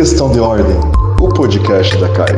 Questão de Ordem, o podcast da CAI.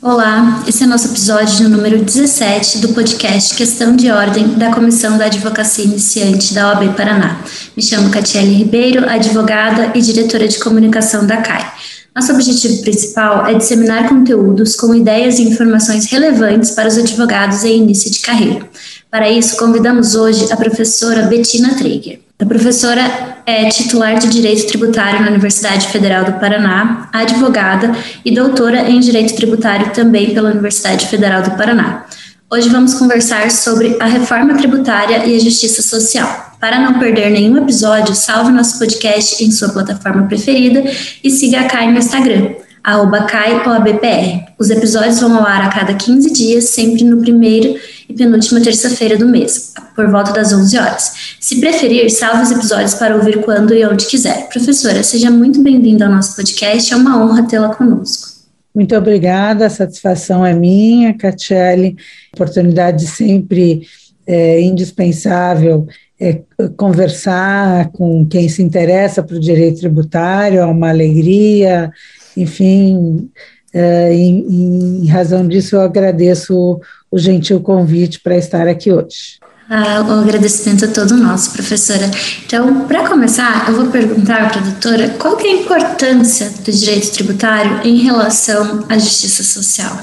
Olá, esse é nosso episódio número 17 do podcast Questão de Ordem da Comissão da Advocacia Iniciante da OAB Paraná. Me chamo Catiele Ribeiro, advogada e diretora de comunicação da CAI. Nosso objetivo principal é disseminar conteúdos com ideias e informações relevantes para os advogados em início de carreira. Para isso, convidamos hoje a professora Bettina Traeger. A professora é titular de Direito Tributário na Universidade Federal do Paraná, advogada e doutora em Direito Tributário também pela Universidade Federal do Paraná. Hoje vamos conversar sobre a reforma tributária e a justiça social. Para não perder nenhum episódio, salve nosso podcast em sua plataforma preferida e siga a CAI no Instagram, arroba CAIOABPR. Os episódios vão ao ar a cada 15 dias, sempre no primeiro e penúltima terça-feira do mês, por volta das 11 horas. Se preferir, salve os episódios para ouvir quando e onde quiser. Professora, seja muito bem-vinda ao nosso podcast, é uma honra tê-la conosco. Muito obrigada, a satisfação é minha, Catiele, oportunidade sempre é, indispensável é, conversar com quem se interessa para o direito tributário, é uma alegria, enfim, é, em, em razão disso eu agradeço o gentil convite para estar aqui hoje. Ah, o agradecimento é todo nosso, professora. Então, para começar, eu vou perguntar para a doutora qual que é a importância do direito tributário em relação à justiça social.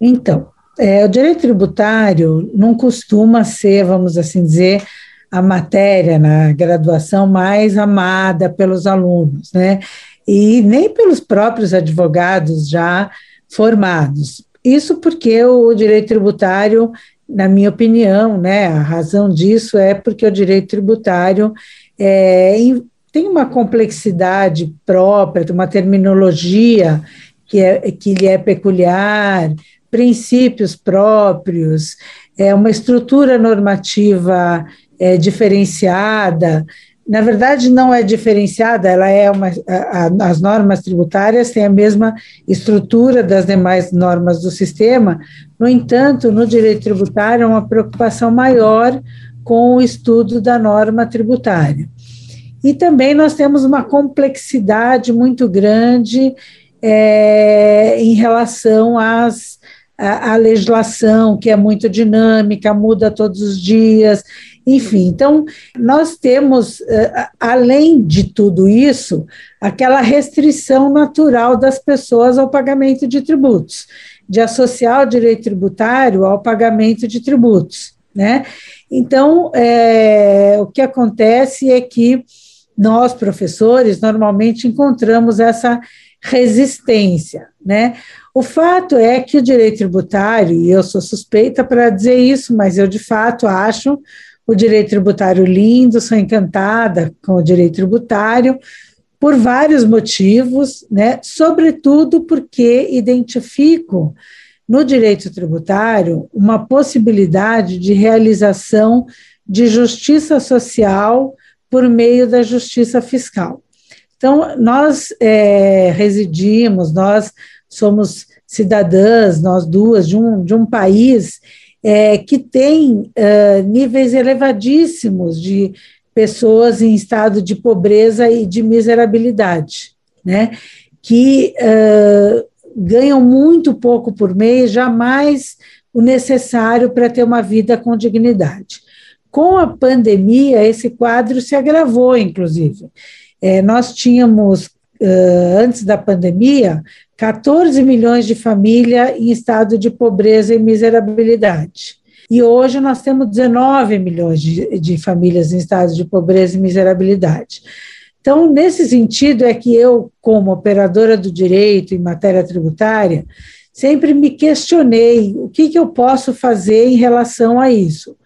Então, é, o direito tributário não costuma ser, vamos assim dizer, a matéria na graduação mais amada pelos alunos, né? E nem pelos próprios advogados já formados. Isso porque o direito tributário, na minha opinião, né, a razão disso é porque o direito tributário é, tem uma complexidade própria, tem uma terminologia que, é, que lhe é peculiar, princípios próprios, é uma estrutura normativa é, diferenciada, na verdade, não é diferenciada, ela é uma. A, a, as normas tributárias têm a mesma estrutura das demais normas do sistema, no entanto, no direito tributário, é uma preocupação maior com o estudo da norma tributária. E também nós temos uma complexidade muito grande é, em relação às, à, à legislação, que é muito dinâmica, muda todos os dias, enfim, então, nós temos, eh, além de tudo isso, aquela restrição natural das pessoas ao pagamento de tributos, de associar o direito tributário ao pagamento de tributos, né? Então, é, o que acontece é que nós, professores, normalmente encontramos essa resistência, né? O fato é que o direito tributário, e eu sou suspeita para dizer isso, mas eu de fato acho o direito tributário lindo, sou encantada com o direito tributário por vários motivos, né? Sobretudo porque identifico no direito tributário uma possibilidade de realização de justiça social por meio da justiça fiscal. Então, nós é, residimos, nós somos cidadãs, nós duas, de um, de um país é, que tem uh, níveis elevadíssimos de pessoas em estado de pobreza e de miserabilidade, né? que uh, ganham muito pouco por mês, jamais o necessário para ter uma vida com dignidade. Com a pandemia, esse quadro se agravou, inclusive. É, nós tínhamos, antes da pandemia, 14 milhões de famílias em estado de pobreza e miserabilidade. E hoje nós temos 19 milhões de, de famílias em estado de pobreza e miserabilidade. Então, nesse sentido, é que eu, como operadora do direito em matéria tributária, sempre me questionei o que, que eu posso fazer em relação a isso.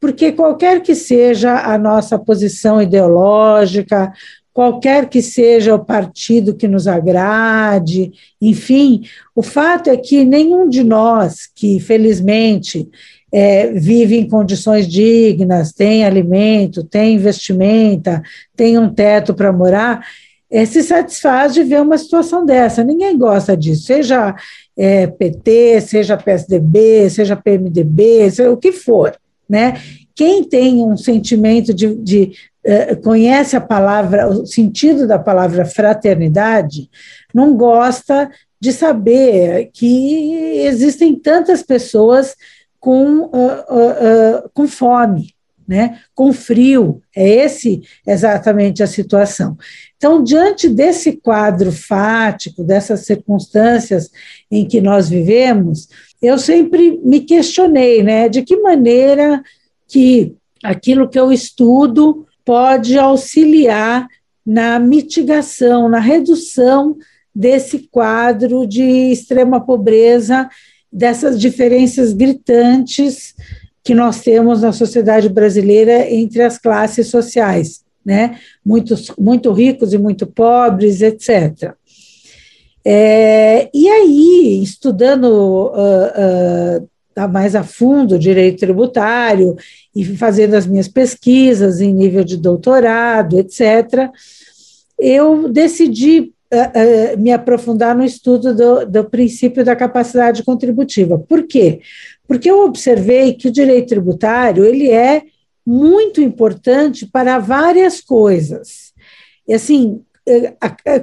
Porque qualquer que seja a nossa posição ideológica, qualquer que seja o partido que nos agrade, enfim, o fato é que nenhum de nós que, felizmente, é, vive em condições dignas, tem alimento, tem investimenta, tem um teto para morar, é, se satisfaz de ver uma situação dessa. Ninguém gosta disso, seja é, PT, seja PSDB, seja PMDB, seja o que for, né? Quem tem um sentimento de, de conhece a palavra, o sentido da palavra fraternidade, não gosta de saber que existem tantas pessoas com, uh, uh, uh, com fome, né, com frio. É esse exatamente a situação. Então, diante desse quadro fático, dessas circunstâncias em que nós vivemos, eu sempre me questionei, né, de que maneira que aquilo que eu estudo pode auxiliar na mitigação, na redução desse quadro de extrema pobreza, dessas diferenças gritantes que nós temos na sociedade brasileira entre as classes sociais, né? Muitos, muito ricos e muito pobres, etc. É, e aí, estudando uh, uh, mais a fundo direito tributário e fazendo as minhas pesquisas em nível de doutorado, etc., eu decidi uh, uh, me aprofundar no estudo do, do princípio da capacidade contributiva. Por quê? Porque eu observei que o direito tributário ele é muito importante para várias coisas. E assim,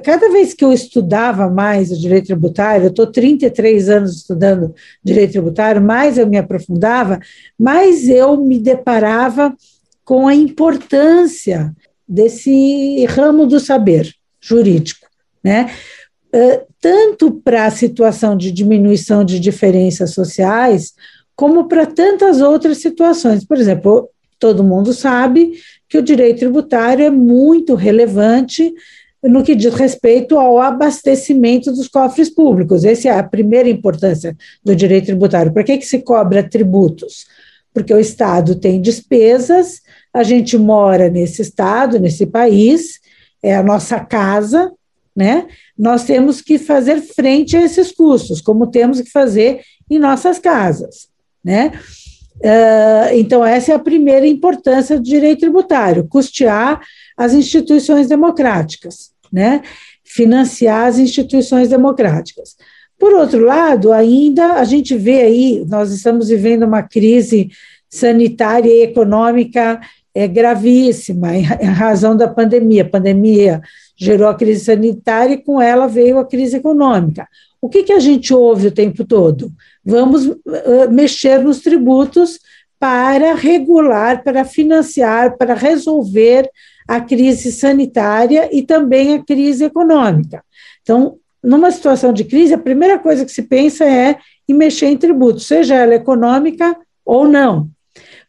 cada vez que eu estudava mais o direito tributário, eu estou 33 anos estudando direito tributário, mais eu me aprofundava, mais eu me deparava com a importância desse ramo do saber jurídico né? Uh, tanto para a situação de diminuição de diferenças sociais, como para tantas outras situações. Por exemplo, todo mundo sabe que o direito tributário é muito relevante no que diz respeito ao abastecimento dos cofres públicos. Essa é a primeira importância do direito tributário. Para que, que se cobra tributos? Porque o Estado tem despesas, a gente mora nesse Estado, nesse país, é a nossa casa, né? Nós temos que fazer frente a esses custos, como temos que fazer em nossas casas, né? Uh, então, essa é a primeira importância do direito tributário, custear as instituições democráticas, né? financiar as instituições democráticas. Por outro lado, ainda a gente vê aí, nós estamos vivendo uma crise sanitária e econômica é, gravíssima em, razão da pandemia. A pandemia gerou a crise sanitária e com ela veio a crise econômica. O que, que a gente ouve o tempo todo? Vamos uh, mexer nos tributos para regular, para financiar, para resolver a crise sanitária e também a crise econômica. Então, numa situação de crise, a primeira coisa que se pensa é em mexer em tributos, seja ela econômica ou não.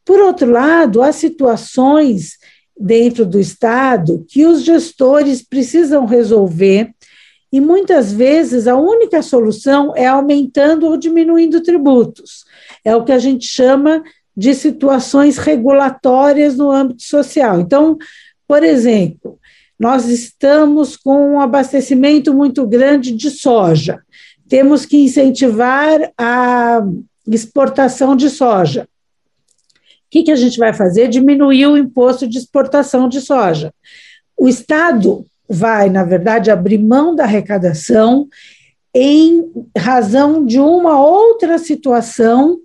Por outro lado, há situações dentro do Estado que os gestores precisam resolver, e muitas vezes a única solução é aumentando ou diminuindo tributos. É o que a gente chama de situações regulatórias no âmbito social. Então, por exemplo, nós estamos com um abastecimento muito grande de soja. Temos que incentivar a exportação de soja. O que, que a gente vai fazer? Diminuir o imposto de exportação de soja. O Estado vai, na verdade, abrir mão da arrecadação em razão de uma outra situação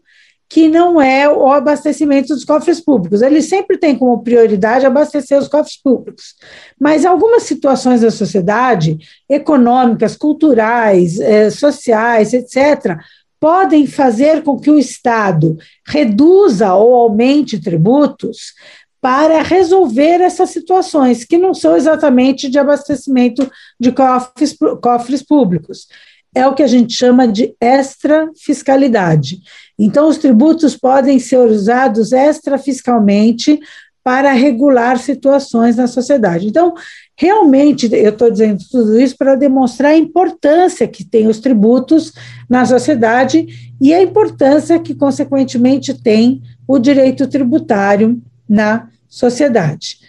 que não é o abastecimento dos cofres públicos. Ele sempre tem como prioridade abastecer os cofres públicos. Mas algumas situações da sociedade, econômicas, culturais, eh, sociais, etc., podem fazer com que o Estado reduza ou aumente tributos para resolver essas situações, que não são exatamente de abastecimento de cofres, cofres públicos. É o que a gente chama de extra-fiscalidade. Então, os tributos podem ser usados extra-fiscalmente para regular situações na sociedade. Então, realmente, eu estou dizendo tudo isso para demonstrar a importância que tem os tributos na sociedade e a importância que, consequentemente, tem o direito tributário na sociedade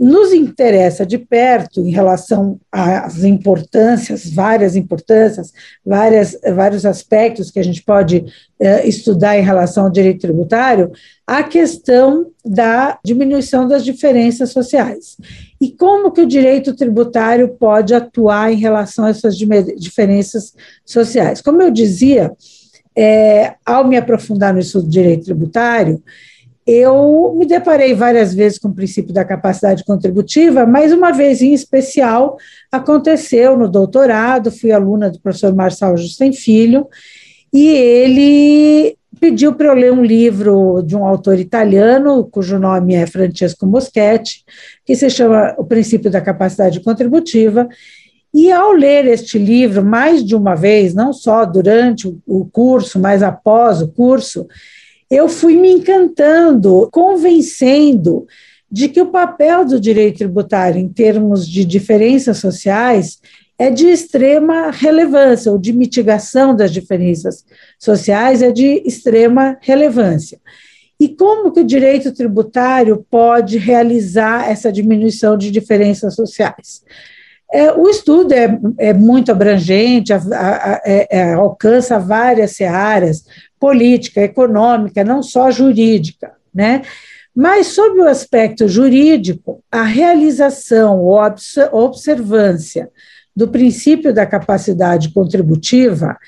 nos interessa de perto em relação às importâncias, várias importâncias, várias, vários aspectos que a gente pode eh, estudar em relação ao direito tributário, a questão da diminuição das diferenças sociais. E como que o direito tributário pode atuar em relação a essas diferenças sociais? Como eu dizia, é, ao me aprofundar no estudo do direito tributário, eu me deparei várias vezes com o princípio da capacidade contributiva, mas uma vez em especial aconteceu no doutorado, fui aluna do professor Marçal Justem Filho, e ele pediu para eu ler um livro de um autor italiano, cujo nome é Francesco Moschetti, que se chama O Princípio da Capacidade Contributiva, e ao ler este livro mais de uma vez, não só durante o curso, mas após o curso, eu fui me encantando, convencendo de que o papel do direito tributário em termos de diferenças sociais é de extrema relevância, ou de mitigação das diferenças sociais é de extrema relevância. E como que o direito tributário pode realizar essa diminuição de diferenças sociais? É, o estudo é, é muito abrangente, a, a, a, é, é, alcança várias searas, política, econômica, não só jurídica, né? Mas, sob o aspecto jurídico, a realização ou observância do princípio da capacidade contributiva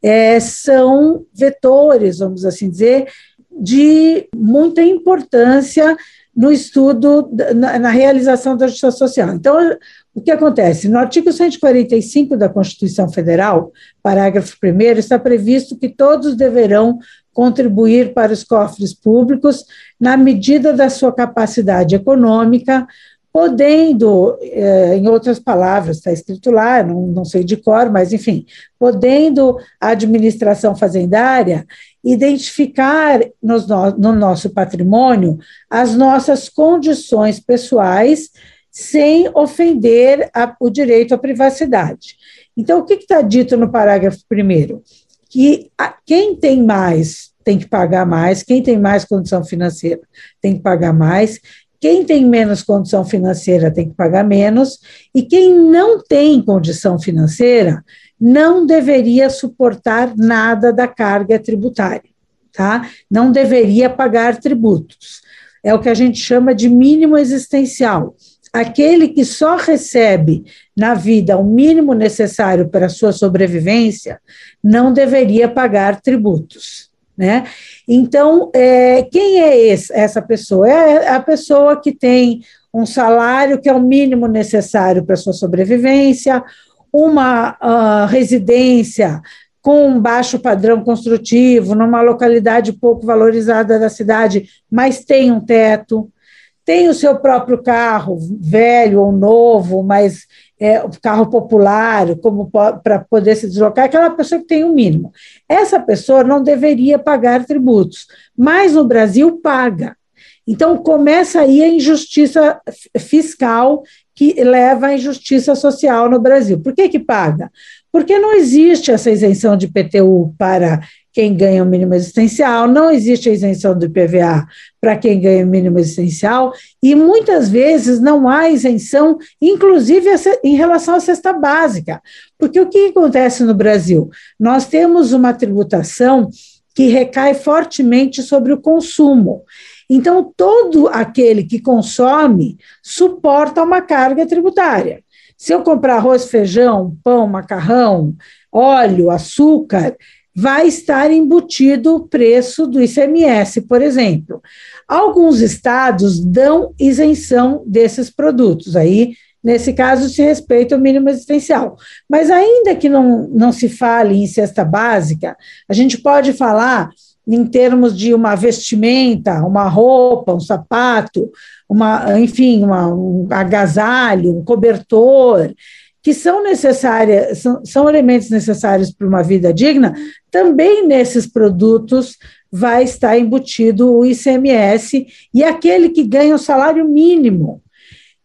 é, são vetores, vamos assim dizer, de muita importância no estudo, na, na realização da justiça social. Então, o que acontece? No artigo 145 da Constituição Federal, parágrafo 1, está previsto que todos deverão contribuir para os cofres públicos na medida da sua capacidade econômica, podendo, eh, em outras palavras, está escrito lá, não, não sei de cor, mas enfim, podendo a administração fazendária identificar no, no nosso patrimônio as nossas condições pessoais sem ofender a, o direito à privacidade. Então, o que está dito no parágrafo primeiro? Que a, quem tem mais tem que pagar mais, quem tem mais condição financeira tem que pagar mais, quem tem menos condição financeira tem que pagar menos, e quem não tem condição financeira não deveria suportar nada da carga tributária, tá? Não deveria pagar tributos. É o que a gente chama de mínimo existencial aquele que só recebe na vida o mínimo necessário para a sua sobrevivência não deveria pagar tributos. Né? Então, é, quem é esse, essa pessoa? É a pessoa que tem um salário que é o mínimo necessário para sua sobrevivência, uma uh, residência com um baixo padrão construtivo, numa localidade pouco valorizada da cidade, mas tem um teto, tem o seu próprio carro, velho ou novo, mas é, carro popular, como para poder se deslocar, aquela pessoa que tem o um mínimo. Essa pessoa não deveria pagar tributos, mas no Brasil paga. Então começa aí a injustiça fiscal que leva à injustiça social no Brasil. Por que que paga? Porque não existe essa isenção de PTU para quem ganha o mínimo existencial, não existe a isenção do IPVA para quem ganha o mínimo existencial, e muitas vezes não há isenção, inclusive em relação à cesta básica. Porque o que acontece no Brasil? Nós temos uma tributação que recai fortemente sobre o consumo. Então, todo aquele que consome suporta uma carga tributária. Se eu comprar arroz, feijão, pão, macarrão, óleo, açúcar, vai estar embutido o preço do ICMS, por exemplo. Alguns estados dão isenção desses produtos, aí, nesse caso, se respeita o mínimo existencial. Mas, ainda que não, não se fale em cesta básica, a gente pode falar em termos de uma vestimenta, uma roupa, um sapato, uma, enfim, uma, um agasalho, um cobertor, que são necessárias, são, são elementos necessários para uma vida digna, também nesses produtos vai estar embutido o ICMS e aquele que ganha o salário mínimo,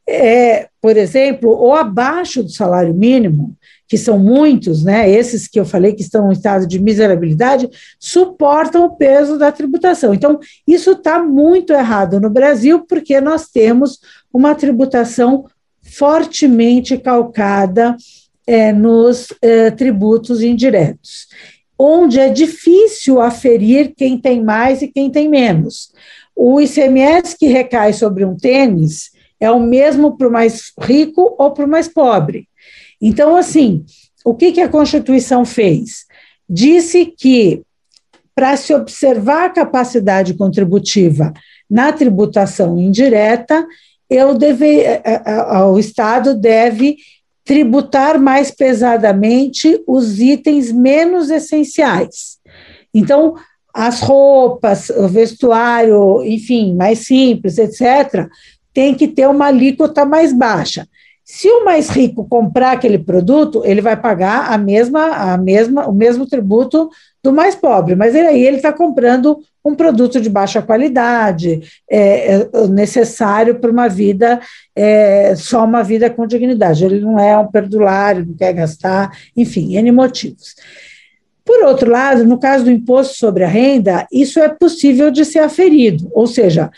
é, por exemplo, ou abaixo do salário mínimo, que são muitos, né, esses que eu falei que estão em estado de miserabilidade, suportam o peso da tributação. Então, isso está muito errado no Brasil, porque nós temos uma tributação fortemente calcada é, nos é, tributos indiretos, onde é difícil aferir quem tem mais e quem tem menos. O ICMS que recai sobre um tênis é o mesmo para o mais rico ou para o mais pobre. Então, assim, o que, que a Constituição fez? Disse que, para se observar a capacidade contributiva na tributação indireta, eu deve, o Estado deve tributar mais pesadamente os itens menos essenciais. Então, as roupas, o vestuário, enfim, mais simples, etc., tem que ter uma alíquota mais baixa. Se o mais rico comprar aquele produto, ele vai pagar a mesma, a mesma, o mesmo tributo do mais pobre, mas ele, aí ele está comprando um produto de baixa qualidade, é, é necessário para uma vida, é, só uma vida com dignidade. Ele não é um perdulário, não quer gastar, enfim, N motivos. Por outro lado, no caso do imposto sobre a renda, isso é possível de ser aferido, ou seja,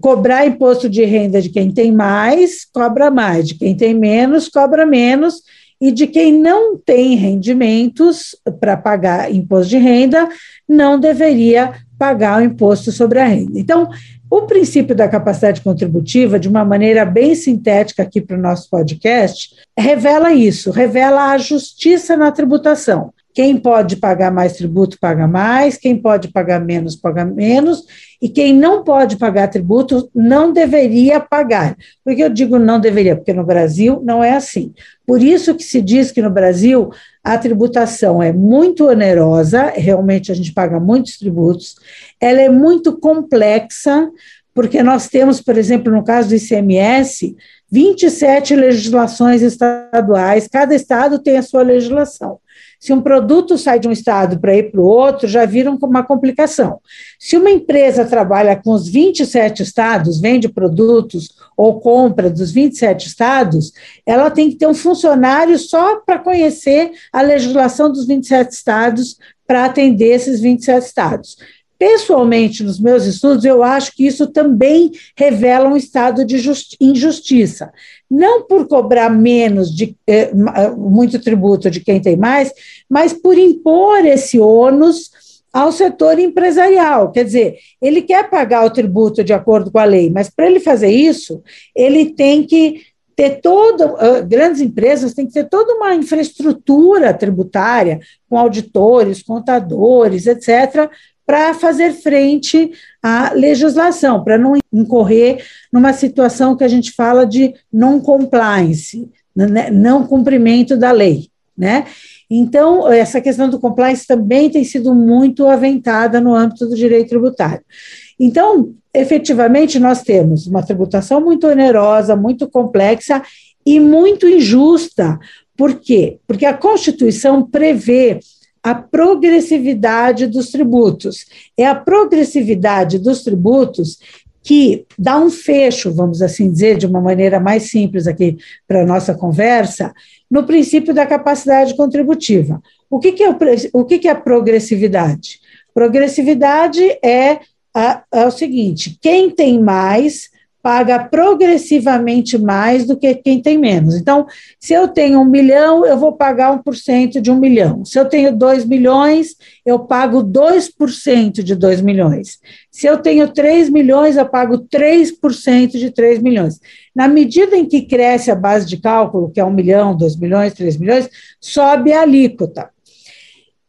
cobrar imposto de renda de quem tem mais, cobra mais, de quem tem menos, cobra menos, e de quem não tem rendimentos para pagar imposto de renda, não deveria pagar o imposto sobre a renda. Então, o princípio da capacidade contributiva, de uma maneira bem sintética aqui para o nosso podcast, revela isso, revela a justiça na tributação. Quem pode pagar mais tributo, paga mais, quem pode pagar menos, paga menos, e quem não pode pagar tributo não deveria pagar. Por que eu digo não deveria? Porque no Brasil não é assim. Por isso que se diz que no Brasil a tributação é muito onerosa, realmente a gente paga muitos tributos, ela é muito complexa, porque nós temos, por exemplo, no caso do ICMS, 27 legislações estaduais, cada estado tem a sua legislação. Se um produto sai de um estado para ir para o outro, já viram uma complicação. Se uma empresa trabalha com os 27 estados, vende produtos ou compra dos 27 estados, ela tem que ter um funcionário só para conhecer a legislação dos 27 estados para atender esses 27 estados. Pessoalmente, nos meus estudos, eu acho que isso também revela um estado de injustiça. Não por cobrar menos de eh, muito tributo de quem tem mais, mas por impor esse ônus ao setor empresarial. Quer dizer, ele quer pagar o tributo de acordo com a lei, mas para ele fazer isso, ele tem que ter toda, uh, grandes empresas têm que ter toda uma infraestrutura tributária, com auditores, contadores, etc., para fazer frente à legislação, para não incorrer numa situação que a gente fala de non-compliance, né, não cumprimento da lei. Né? Então, essa questão do compliance também tem sido muito aventada no âmbito do direito tributário. Então, efetivamente, nós temos uma tributação muito onerosa, muito complexa e muito injusta. Por quê? Porque a Constituição prevê a progressividade dos tributos. É a progressividade dos tributos que dá um fecho, vamos assim dizer, de uma maneira mais simples aqui para a nossa conversa, no princípio da capacidade contributiva. O que, que é, o, o que, que é a progressividade? Progressividade é, a, é o seguinte: quem tem mais paga progressivamente mais do que quem tem menos. Então, se eu tenho um milhão, eu vou pagar 1% de um milhão. Se eu tenho 2 milhões, eu pago 2% de 2 milhões. Se eu tenho 3 milhões, eu pago 3% de 3 milhões. Na medida em que cresce a base de cálculo, que é 1 milhão, 2 milhões, 3 milhões, sobe a alíquota.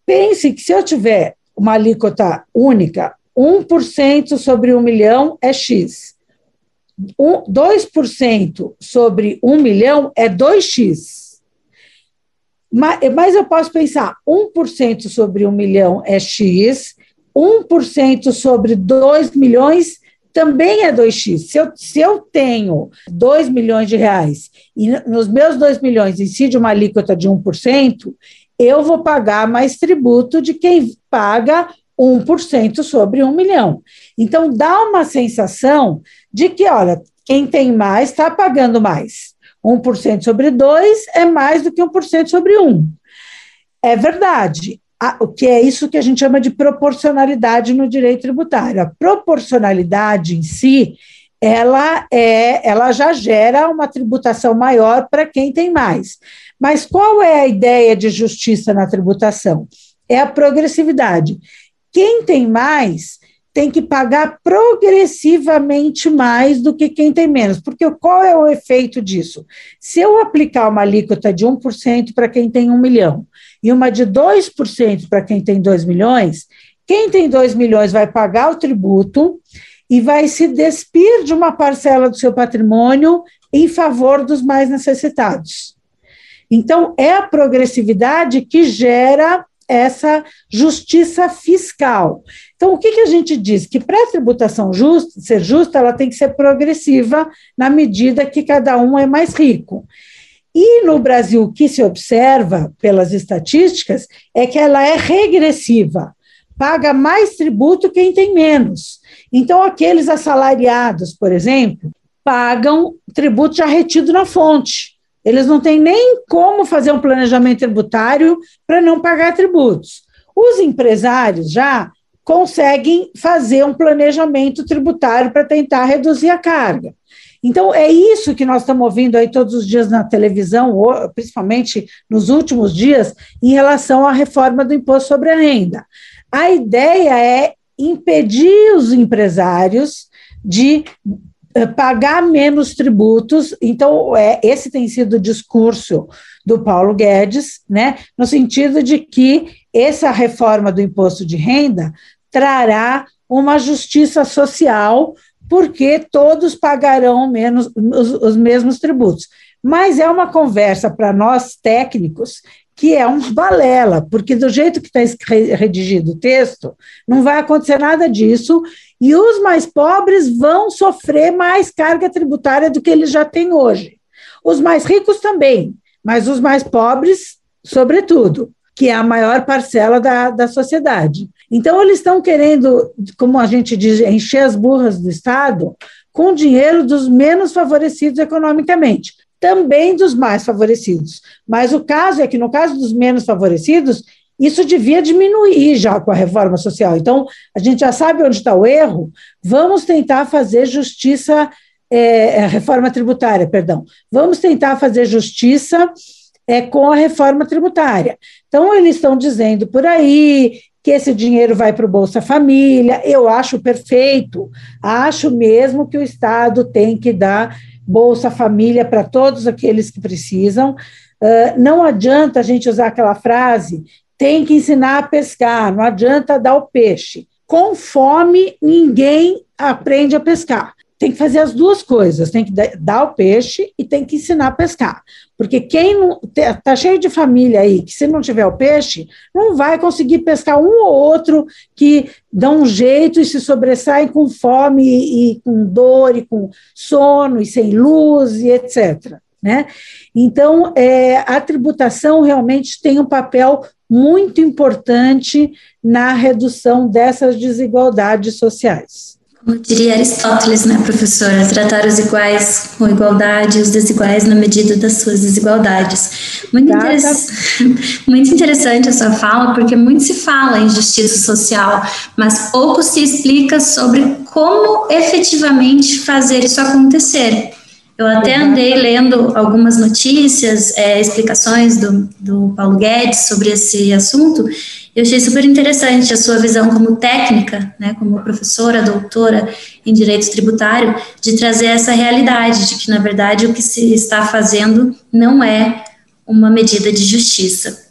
Pense que se eu tiver uma alíquota única, 1% sobre 1 milhão é X um, 2% sobre 1 milhão é 2x. Mas, mas eu posso pensar, 1% sobre 1 milhão é x, 1% sobre 2 milhões também é 2x. Se eu, se eu tenho 2 milhões de reais e nos meus 2 milhões incide uma alíquota de 1%, eu vou pagar mais tributo de quem paga 1% sobre 1 milhão. Então, dá uma sensação de que, olha, quem tem mais está pagando mais. 1% sobre 2 é mais do que 1% sobre 1. É verdade. O que é isso que a gente chama de proporcionalidade no direito tributário. A proporcionalidade em si, ela é, ela já gera uma tributação maior para quem tem mais. Mas qual é a ideia de justiça na tributação? É a progressividade. Quem tem mais tem que pagar progressivamente mais do que quem tem menos. Porque qual é o efeito disso? Se eu aplicar uma alíquota de 1% para quem tem 1 milhão e uma de 2% para quem tem 2 milhões, quem tem 2 milhões vai pagar o tributo e vai se despir de uma parcela do seu patrimônio em favor dos mais necessitados. Então, é a progressividade que gera essa justiça fiscal. Então, o que, que a gente diz? Que para a tributação justa, ser justa, ela tem que ser progressiva na medida que cada um é mais rico. E no Brasil, o que se observa pelas estatísticas é que ela é regressiva, paga mais tributo quem tem menos. Então, aqueles assalariados, por exemplo, pagam tributo já retido na fonte. Eles não têm nem como fazer um planejamento tributário para não pagar tributos. Os empresários já conseguem fazer um planejamento tributário para tentar reduzir a carga. Então, é isso que nós estamos ouvindo aí todos os dias na televisão, principalmente nos últimos dias, em relação à reforma do imposto sobre a renda. A ideia é impedir os empresários de pagar menos tributos. Então, é, esse tem sido o discurso do Paulo Guedes, né, no sentido de que essa reforma do imposto de renda trará uma justiça social porque todos pagarão menos os, os mesmos tributos. Mas é uma conversa para nós técnicos que é uma balela, porque do jeito que está redigido o texto, não vai acontecer nada disso, e os mais pobres vão sofrer mais carga tributária do que eles já têm hoje. Os mais ricos também, mas os mais pobres, sobretudo, que é a maior parcela da, da sociedade. Então, eles estão querendo, como a gente diz, encher as burras do Estado com dinheiro dos menos favorecidos economicamente, também dos mais favorecidos. Mas o caso é que, no caso dos menos favorecidos, isso devia diminuir já com a reforma social. Então, a gente já sabe onde está o erro, vamos tentar fazer justiça, é, é reforma tributária, perdão, vamos tentar fazer justiça é, com a reforma tributária. Então, eles estão dizendo por aí que esse dinheiro vai para o Bolsa Família, eu acho perfeito, acho mesmo que o Estado tem que dar Bolsa Família para todos aqueles que precisam. Uh, não adianta a gente usar aquela frase, tem que ensinar a pescar, não adianta dar o peixe. Com fome, ninguém aprende a pescar tem que fazer as duas coisas, tem que dar o peixe e tem que ensinar a pescar. Porque quem está cheio de família aí, que se não tiver o peixe, não vai conseguir pescar um ou outro que dá um jeito e se sobressaem com fome e, e com dor e com sono e sem luz e etc. Né? Então, é, a tributação realmente tem um papel muito importante na redução dessas desigualdades sociais. Como diria Aristóteles, né, professora? Tratar os iguais com igualdade e os desiguais na medida das suas desigualdades. Muito, muito interessante a sua fala, porque muito se fala em justiça social, mas pouco se explica sobre como efetivamente fazer isso acontecer. Eu até andei lendo algumas notícias, é, explicações do, do Paulo Guedes sobre esse assunto, eu achei super interessante a sua visão como técnica, né, como professora, doutora em direito tributário, de trazer essa realidade de que, na verdade, o que se está fazendo não é uma medida de justiça.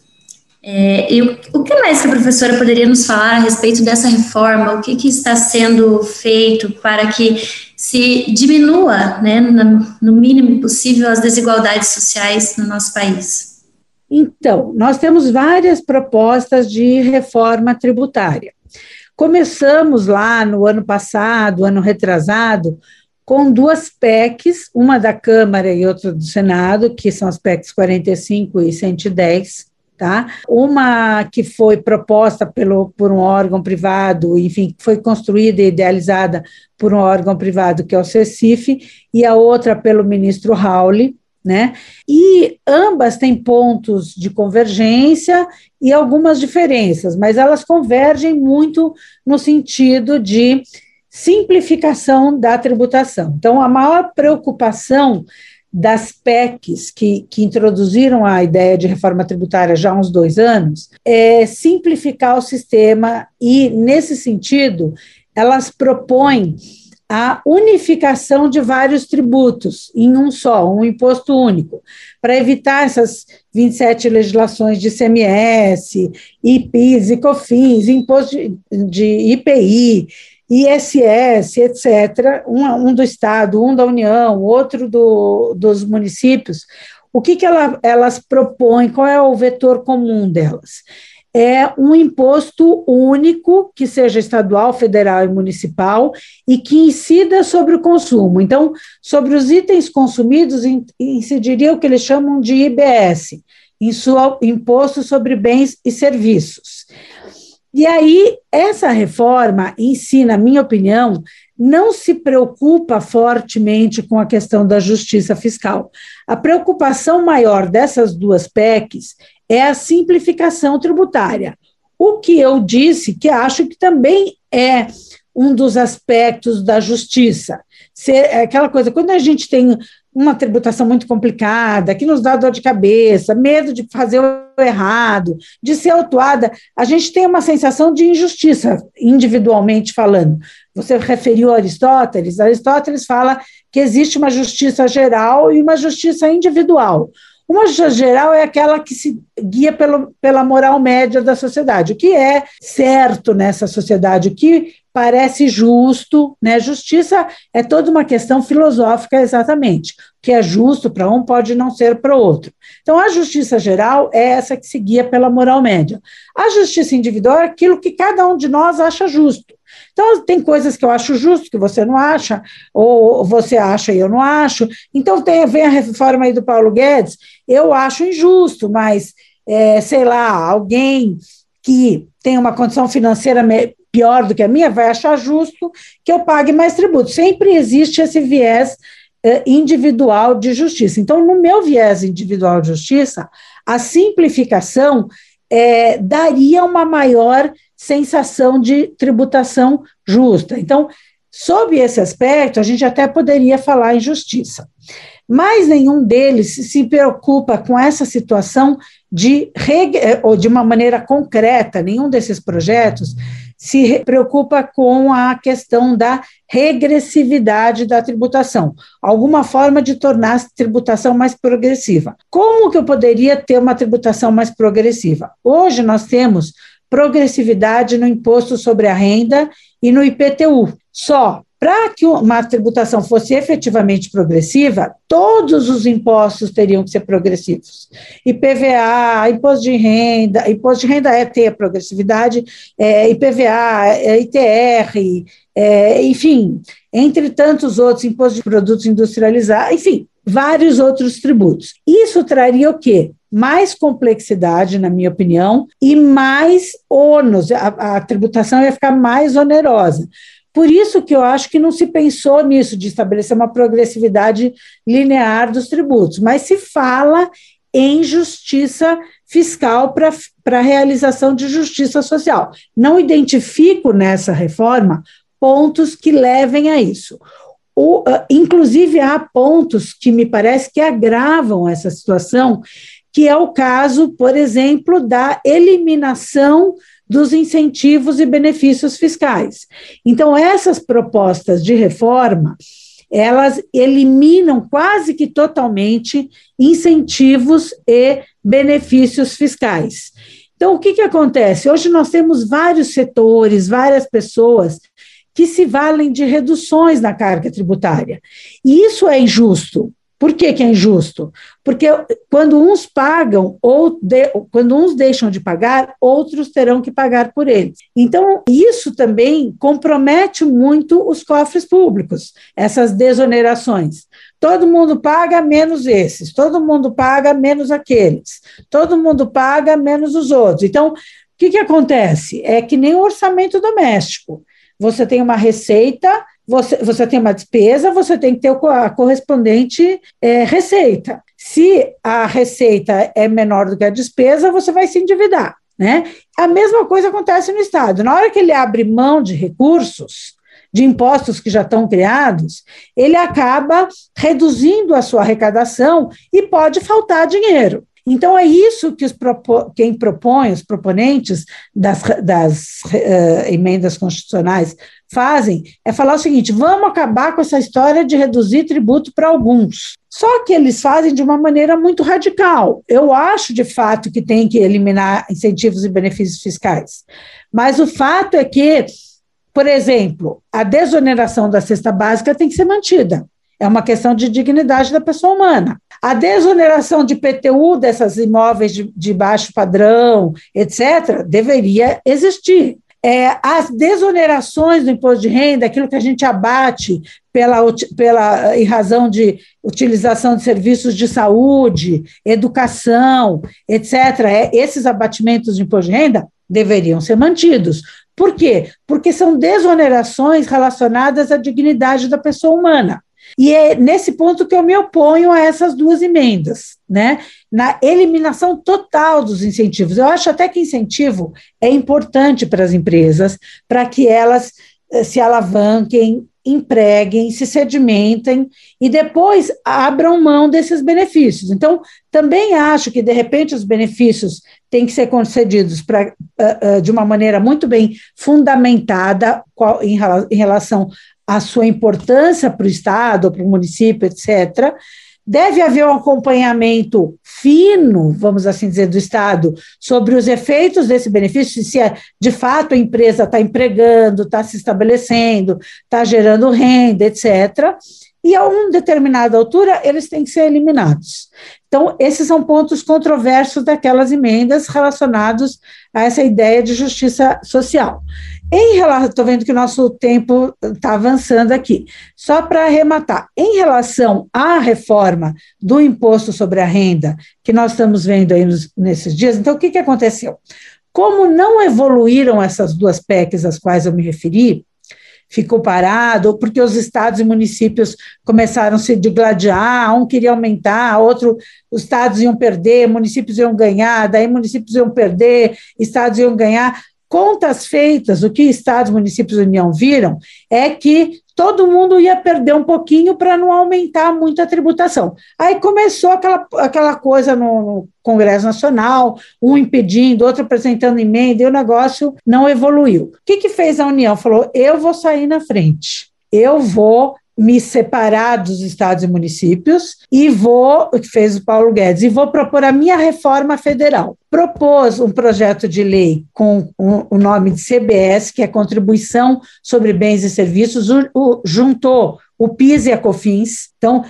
É, e o, o, que mais que a professora poderia nos falar a respeito dessa reforma? O que, que está sendo feito para que se diminua, né, no, no mínimo possível, as desigualdades sociais no nosso país? Então, nós temos várias propostas de reforma tributária. Começamos lá no ano passado, ano retrasado, com duas PECs, uma da Câmara e outra do Senado, que são as PECs 45 e 110, tá? Uma que foi proposta pelo, por um órgão privado, enfim, foi construída e idealizada por um órgão privado, que é o CECIF, e a outra pelo ministro Rauli, né? E ambas têm pontos de convergência e algumas diferenças, mas elas convergem muito no sentido de simplificação da tributação. Então, a maior preocupação das PECs que, que introduziram a ideia de reforma tributária já há uns dois anos é simplificar o sistema e, nesse sentido, elas propõem a unificação de vários tributos em um só, um imposto único, para evitar essas 27 legislações de CMS, IPIs e COFINS, imposto de IPI, ISS, etc., um, um do Estado, um da União, outro do, dos municípios, o que, que ela, elas propõem, qual é o vetor comum delas? É um imposto único, que seja estadual, federal e municipal, e que incida sobre o consumo. Então, sobre os itens consumidos, incidiria o que eles chamam de IBS, Imposto sobre Bens e Serviços. E aí, essa reforma em si, na minha opinião, não se preocupa fortemente com a questão da justiça fiscal. A preocupação maior dessas duas PECs é a simplificação tributária. O que eu disse, que acho que também é um dos aspectos da justiça. Ser, é aquela coisa, quando a gente tem uma tributação muito complicada, que nos dá dor de cabeça, medo de fazer o errado, de ser autuada, a gente tem uma sensação de injustiça, individualmente falando. Você referiu Aristóteles, Aristóteles fala que existe uma justiça geral e uma justiça individual. Uma justiça geral é aquela que se guia pelo, pela moral média da sociedade, o que é certo nessa sociedade, o que parece justo, né? Justiça é toda uma questão filosófica, exatamente. O que é justo para um pode não ser para o outro. Então, a justiça geral é essa que se guia pela moral média. A justiça individual é aquilo que cada um de nós acha justo. Então, tem coisas que eu acho justo, que você não acha, ou você acha e eu não acho. Então, tem, vem a reforma aí do Paulo Guedes, eu acho injusto, mas, é, sei lá, alguém que tem uma condição financeira pior do que a minha vai achar justo que eu pague mais tributo. Sempre existe esse viés é, individual de justiça. Então, no meu viés individual de justiça, a simplificação é, daria uma maior sensação de tributação justa. Então, sob esse aspecto, a gente até poderia falar em justiça. Mas nenhum deles se preocupa com essa situação de, ou de uma maneira concreta, nenhum desses projetos se preocupa com a questão da regressividade da tributação, alguma forma de tornar a tributação mais progressiva. Como que eu poderia ter uma tributação mais progressiva? Hoje nós temos progressividade no imposto sobre a renda e no IPTU. Só para que uma tributação fosse efetivamente progressiva, todos os impostos teriam que ser progressivos. IPVA, imposto de renda, imposto de renda é ter progressividade, é, IPVA, é, ITR, é, enfim, entre tantos outros, imposto de produtos industrializados, enfim, vários outros tributos. Isso traria o quê? mais complexidade, na minha opinião, e mais ônus, a, a, tributação ia ficar mais onerosa. Por isso que eu acho que não se pensou nisso, de estabelecer uma progressividade linear dos tributos, mas se fala em justiça fiscal para a realização de justiça social. Não identifico nessa reforma pontos que levem a isso. O, uh, inclusive, há pontos que me parece que agravam essa situação, que é o caso, por exemplo, da eliminação dos incentivos e benefícios fiscais. Então, essas propostas de reforma, elas eliminam quase que totalmente incentivos e benefícios fiscais. Então, o que, que acontece? Hoje nós temos vários setores, várias pessoas que se valem de reduções na carga tributária. E isso é injusto, por que, que é injusto? Porque quando uns pagam, ou de, quando uns deixam de pagar, outros terão que pagar por eles. Então, isso também compromete muito os cofres públicos, essas desonerações. Todo mundo paga menos esses, todo mundo paga menos aqueles, todo mundo paga menos os outros. Então, o que, que acontece? É que nem o orçamento doméstico. Você tem uma receita você, você tem uma despesa, você tem que ter a correspondente é, receita. Se a receita é menor do que a despesa, você vai se endividar. Né? A mesma coisa acontece no Estado. Na hora que ele abre mão de recursos, de impostos que já estão criados, ele acaba reduzindo a sua arrecadação e pode faltar dinheiro. Então, é isso que propo quem propõe, os proponentes das, das uh, emendas constitucionais fazem, é falar o seguinte: vamos acabar com essa história de reduzir tributo para alguns. Só que eles fazem de uma maneira muito radical. Eu acho, de fato, que tem que eliminar incentivos e benefícios fiscais. Mas o fato é que por exemplo, a desoneração da cesta básica tem que ser mantida. É uma questão de dignidade da pessoa humana. A desoneração de PTU dessas imóveis de, de baixo padrão, etc., deveria existir. É, as desonerações do imposto de renda, aquilo que a gente abate pela, pela, em razão de utilização de serviços de saúde, educação, etc., é, esses abatimentos de imposto de renda deveriam ser mantidos. Por quê? Porque são desonerações relacionadas à dignidade da pessoa humana. E é nesse ponto que eu me oponho a essas duas emendas, né? Na eliminação total dos incentivos. Eu acho até que incentivo é importante para as empresas, para que elas eh, se alavanquem, empreguem, se sedimentem e depois abram mão desses benefícios. Então, também acho que, de repente, os benefícios têm que ser concedidos pra, uh, uh, de uma maneira muito bem fundamentada em relação à sua importância para o Estado, para o município, etc. Deve haver um acompanhamento fino, vamos assim dizer, do Estado sobre os efeitos desse benefício, se é, de fato a empresa está empregando, está se estabelecendo, está gerando renda, etc. E a uma determinada altura, eles têm que ser eliminados. Então, esses são pontos controversos daquelas emendas relacionados a essa ideia de justiça social. Em relação, estou vendo que o nosso tempo está avançando aqui. Só para arrematar, em relação à reforma do imposto sobre a renda, que nós estamos vendo aí nos, nesses dias, então o que, que aconteceu? Como não evoluíram essas duas PECs às quais eu me referi, ficou parado, porque os estados e municípios começaram a se digladiar, um queria aumentar, outro, os estados iam perder, municípios iam ganhar, daí municípios iam perder, estados iam ganhar contas feitas, o que estados, municípios e União viram é que todo mundo ia perder um pouquinho para não aumentar muito a tributação. Aí começou aquela, aquela coisa no, no, Congresso Nacional, um impedindo, outro apresentando emenda, e o negócio não evoluiu. O que, que fez a União? Falou: eu vou sair na frente, eu vou me separar dos estados e municípios e vou, o que fez o Paulo Guedes, e vou propor a minha reforma federal. Propôs um projeto de lei com o nome de CBS, que é Contribuição sobre Bens e Serviços, juntou o PIS e a COFINS. Então,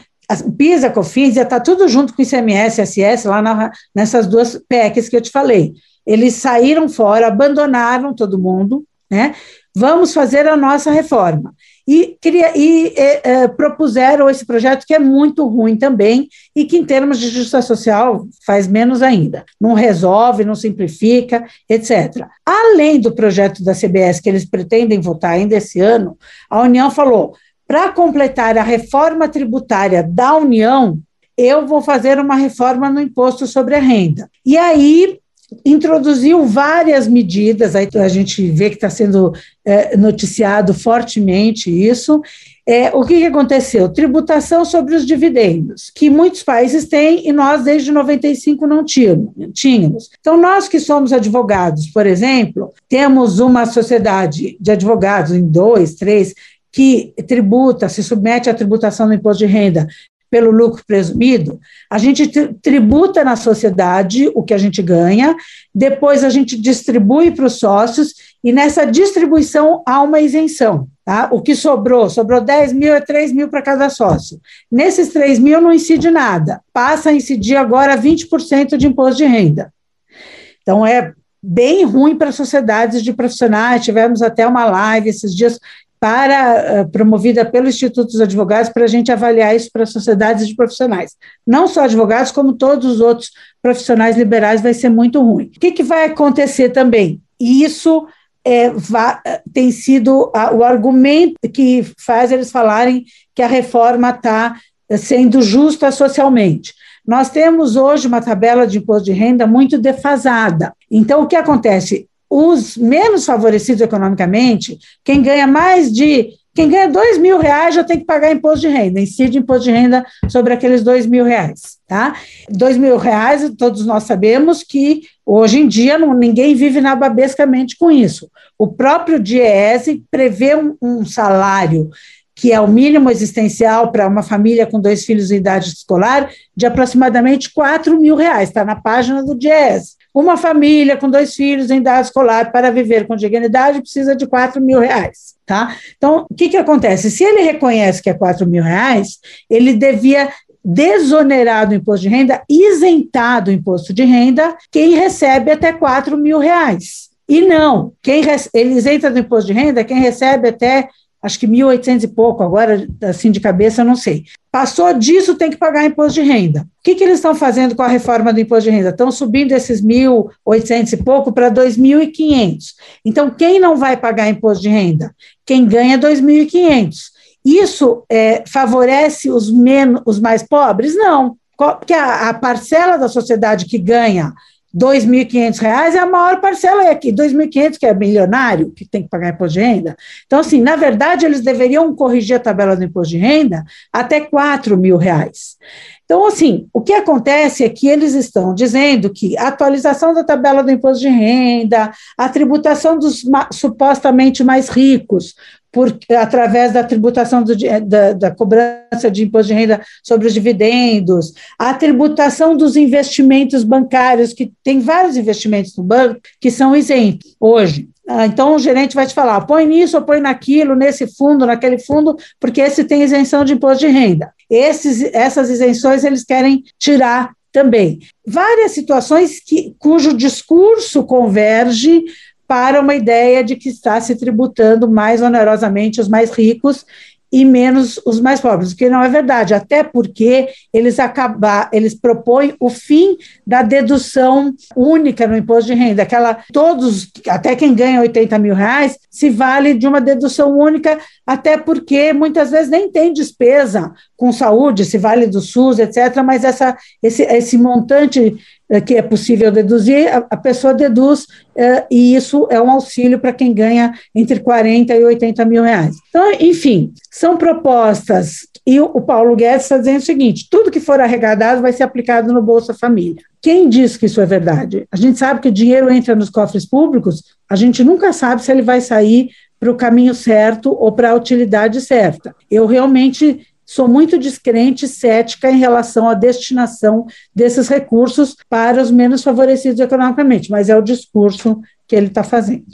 o PIS e a COFINS já está tudo junto com o ICMS, SS, lá na, nessas duas PECs que eu te falei. Eles saíram fora, abandonaram todo mundo, né? Vamos fazer a nossa reforma e, queria, e é, propuseram esse projeto que é muito ruim também e que, em termos de justiça social, faz menos ainda. Não resolve, não simplifica, etc. Além do projeto da CBS, que eles pretendem votar ainda esse ano, a União falou: para completar a reforma tributária da União, eu vou fazer uma reforma no imposto sobre a renda. E aí introduziu várias medidas, aí a gente vê que está sendo é, noticiado fortemente isso. É, o que, que aconteceu? Tributação sobre os dividendos, que muitos países têm e nós, desde 95, não tínhamos. Então, nós que somos advogados, por exemplo, temos uma sociedade de advogados em dois, três, que tributa, se submete à tributação do imposto de renda pelo lucro presumido, a gente tributa na sociedade o que a gente ganha, depois a gente distribui para os sócios, e nessa distribuição há uma isenção. Tá? O que sobrou, sobrou 10 mil, é 3 mil para cada sócio. Nesses 3 mil não incide nada, passa a incidir agora 20% de imposto de renda. Então, é bem ruim para sociedades de profissionais. Tivemos até uma live esses dias para eh, promovida pelo Instituto dos Advogados para a gente avaliar isso para sociedades de profissionais. Não só advogados, como todos os outros profissionais liberais, vai ser muito ruim. O que, que vai acontecer também? Isso é, tem sido a, o argumento que faz eles falarem que a reforma está sendo justa socialmente. Nós temos hoje uma tabela de imposto de renda muito defasada. Então, o que acontece? Os menos favorecidos economicamente, quem ganha mais de. Quem ganha dois mil reais já tem que pagar imposto de renda, incide imposto de renda sobre aqueles dois mil reais, tá? Dois mil reais, todos nós sabemos que hoje em dia não, ninguém vive nababescamente com isso. O próprio DIEESE prevê um, um salário que é o mínimo existencial para uma família com dois filhos em idade escolar, de aproximadamente 4 mil reais, está na página do DIES. Uma família com dois filhos em idade escolar para viver com dignidade precisa de 4 mil reais. Tá? Então, o que, que acontece? Se ele reconhece que é 4 mil reais, ele devia desonerar do imposto de renda, isentar do imposto de renda, quem recebe até 4 mil reais. E não, quem ele isenta do imposto de renda quem recebe até acho que 1.800 e pouco, agora, assim de cabeça, eu não sei. Passou disso, tem que pagar imposto de renda. O que, que eles estão fazendo com a reforma do imposto de renda? Estão subindo esses 1.800 e pouco para 2.500. Então, quem não vai pagar imposto de renda? Quem ganha 2.500. Isso é, favorece os, menos, os mais pobres? Não, porque a, a parcela da sociedade que ganha R$ 2.500 é a maior parcela é aqui, R$ 2.500 que é milionário, que tem que pagar imposto de renda. Então, assim, na verdade, eles deveriam corrigir a tabela do imposto de renda até R$ 4.000. Então, assim, o que acontece é que eles estão dizendo que a atualização da tabela do imposto de renda, a tributação dos supostamente mais ricos, por, através da tributação do, da, da, cobrança de imposto de renda sobre os dividendos, a tributação dos investimentos bancários, que tem vários investimentos no banco que são isentos hoje. Ah, então, o gerente vai te falar: põe nisso ou põe naquilo, nesse fundo, naquele fundo, porque esse tem isenção de imposto de renda. Esses, essas isenções eles querem tirar também. Várias situações que, cujo discurso converge para uma ideia de que está se tributando mais onerosamente os mais ricos e menos os mais pobres, o que não é verdade, até porque eles acabar, eles propõem o fim da dedução única no imposto de renda, aquela todos, até quem ganha 80 mil reais, se vale de uma dedução única, até porque muitas vezes nem tem despesa com saúde, se vale do SUS, etc., mas essa, esse, esse montante que é possível deduzir, a, pessoa deduz, é, e isso é um auxílio para quem ganha entre 40 e 80 mil reais. Então, enfim, são propostas, e o Paulo Guedes está dizendo o seguinte: tudo que for arrecadado vai ser aplicado no Bolsa Família. Quem diz que isso é verdade? A gente sabe que o dinheiro entra nos cofres públicos, a gente nunca sabe se ele vai sair para o caminho certo ou para a utilidade certa. Eu realmente sou muito descrente, cética em relação à destinação desses recursos para os menos favorecidos economicamente, mas é o discurso que ele está fazendo.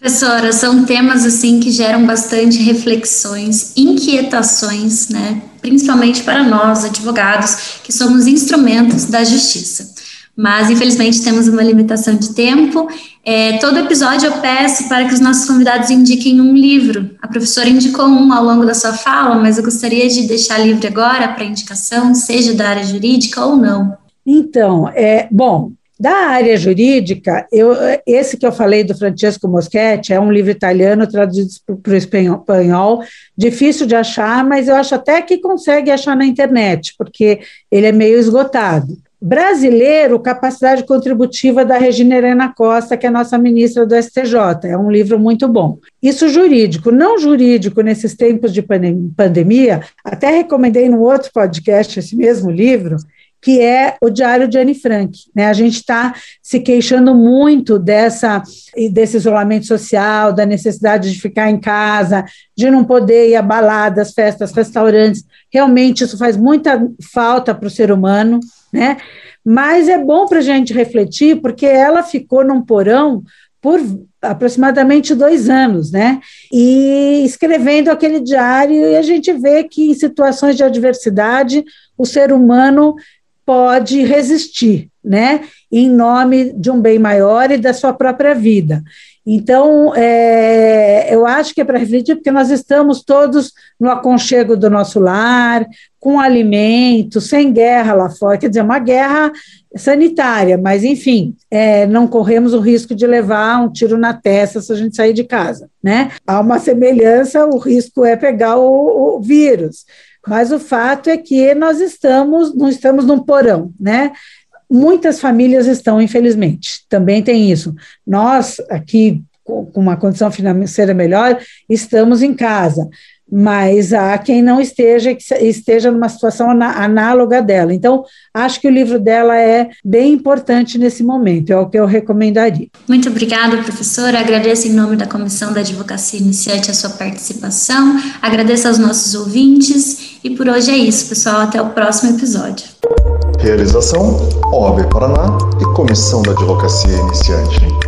Professora, são temas assim que geram bastante reflexões, inquietações, né? Principalmente para nós, advogados, que somos instrumentos da justiça. Mas infelizmente temos uma limitação de tempo é, todo episódio eu peço para que os nossos convidados indiquem um livro. A professora indicou um ao longo da sua fala, mas eu gostaria de deixar livre agora para indicação, seja da área jurídica ou não. Então, é, bom, da área jurídica, eu, esse que eu falei do Francesco Moschetti é um livro italiano traduzido para o espanhol, difícil de achar, mas eu acho até que consegue achar na internet, porque ele é meio esgotado. Brasileiro, Capacidade Contributiva da Regina Helena Costa, que é nossa ministra do STJ. É um livro muito bom. Isso jurídico, não jurídico nesses tempos de pandemia, até recomendei no outro podcast esse mesmo livro, que é o Diário de Anne Frank. Né? A gente está se queixando muito dessa, desse isolamento social, da necessidade de ficar em casa, de não poder ir a baladas, festas, restaurantes. Realmente isso faz muita falta para o ser humano né? Mas é bom para a gente refletir, porque ela ficou num porão por aproximadamente dois anos, né? E escrevendo aquele diário, e a gente vê que em situações de adversidade o ser humano pode resistir, né? Em nome de um bem maior e da sua própria vida. Então, é, eu acho que é para refletir, porque nós estamos todos no aconchego do nosso lar, com alimento, sem guerra lá fora, quer dizer, uma guerra sanitária, mas enfim, é, não corremos o risco de levar um tiro na testa se a gente sair de casa, né? Há uma semelhança, o risco é pegar o, o vírus, mas o fato é que nós estamos, não estamos num porão, né? Muitas famílias estão, infelizmente, também tem isso. Nós, aqui, com uma condição financeira melhor, estamos em casa. mas há quem não esteja, esteja numa situação análoga dela. Então, acho que o livro dela é bem importante nesse momento, é o que eu recomendaria. Muito obrigada, professora. Agradeço em nome da Comissão da Advocacia Iniciante a sua participação, agradeço aos nossos ouvintes e por hoje é isso, pessoal. Até o próximo episódio. Realização OAB Paraná e Comissão da Advocacia Iniciante.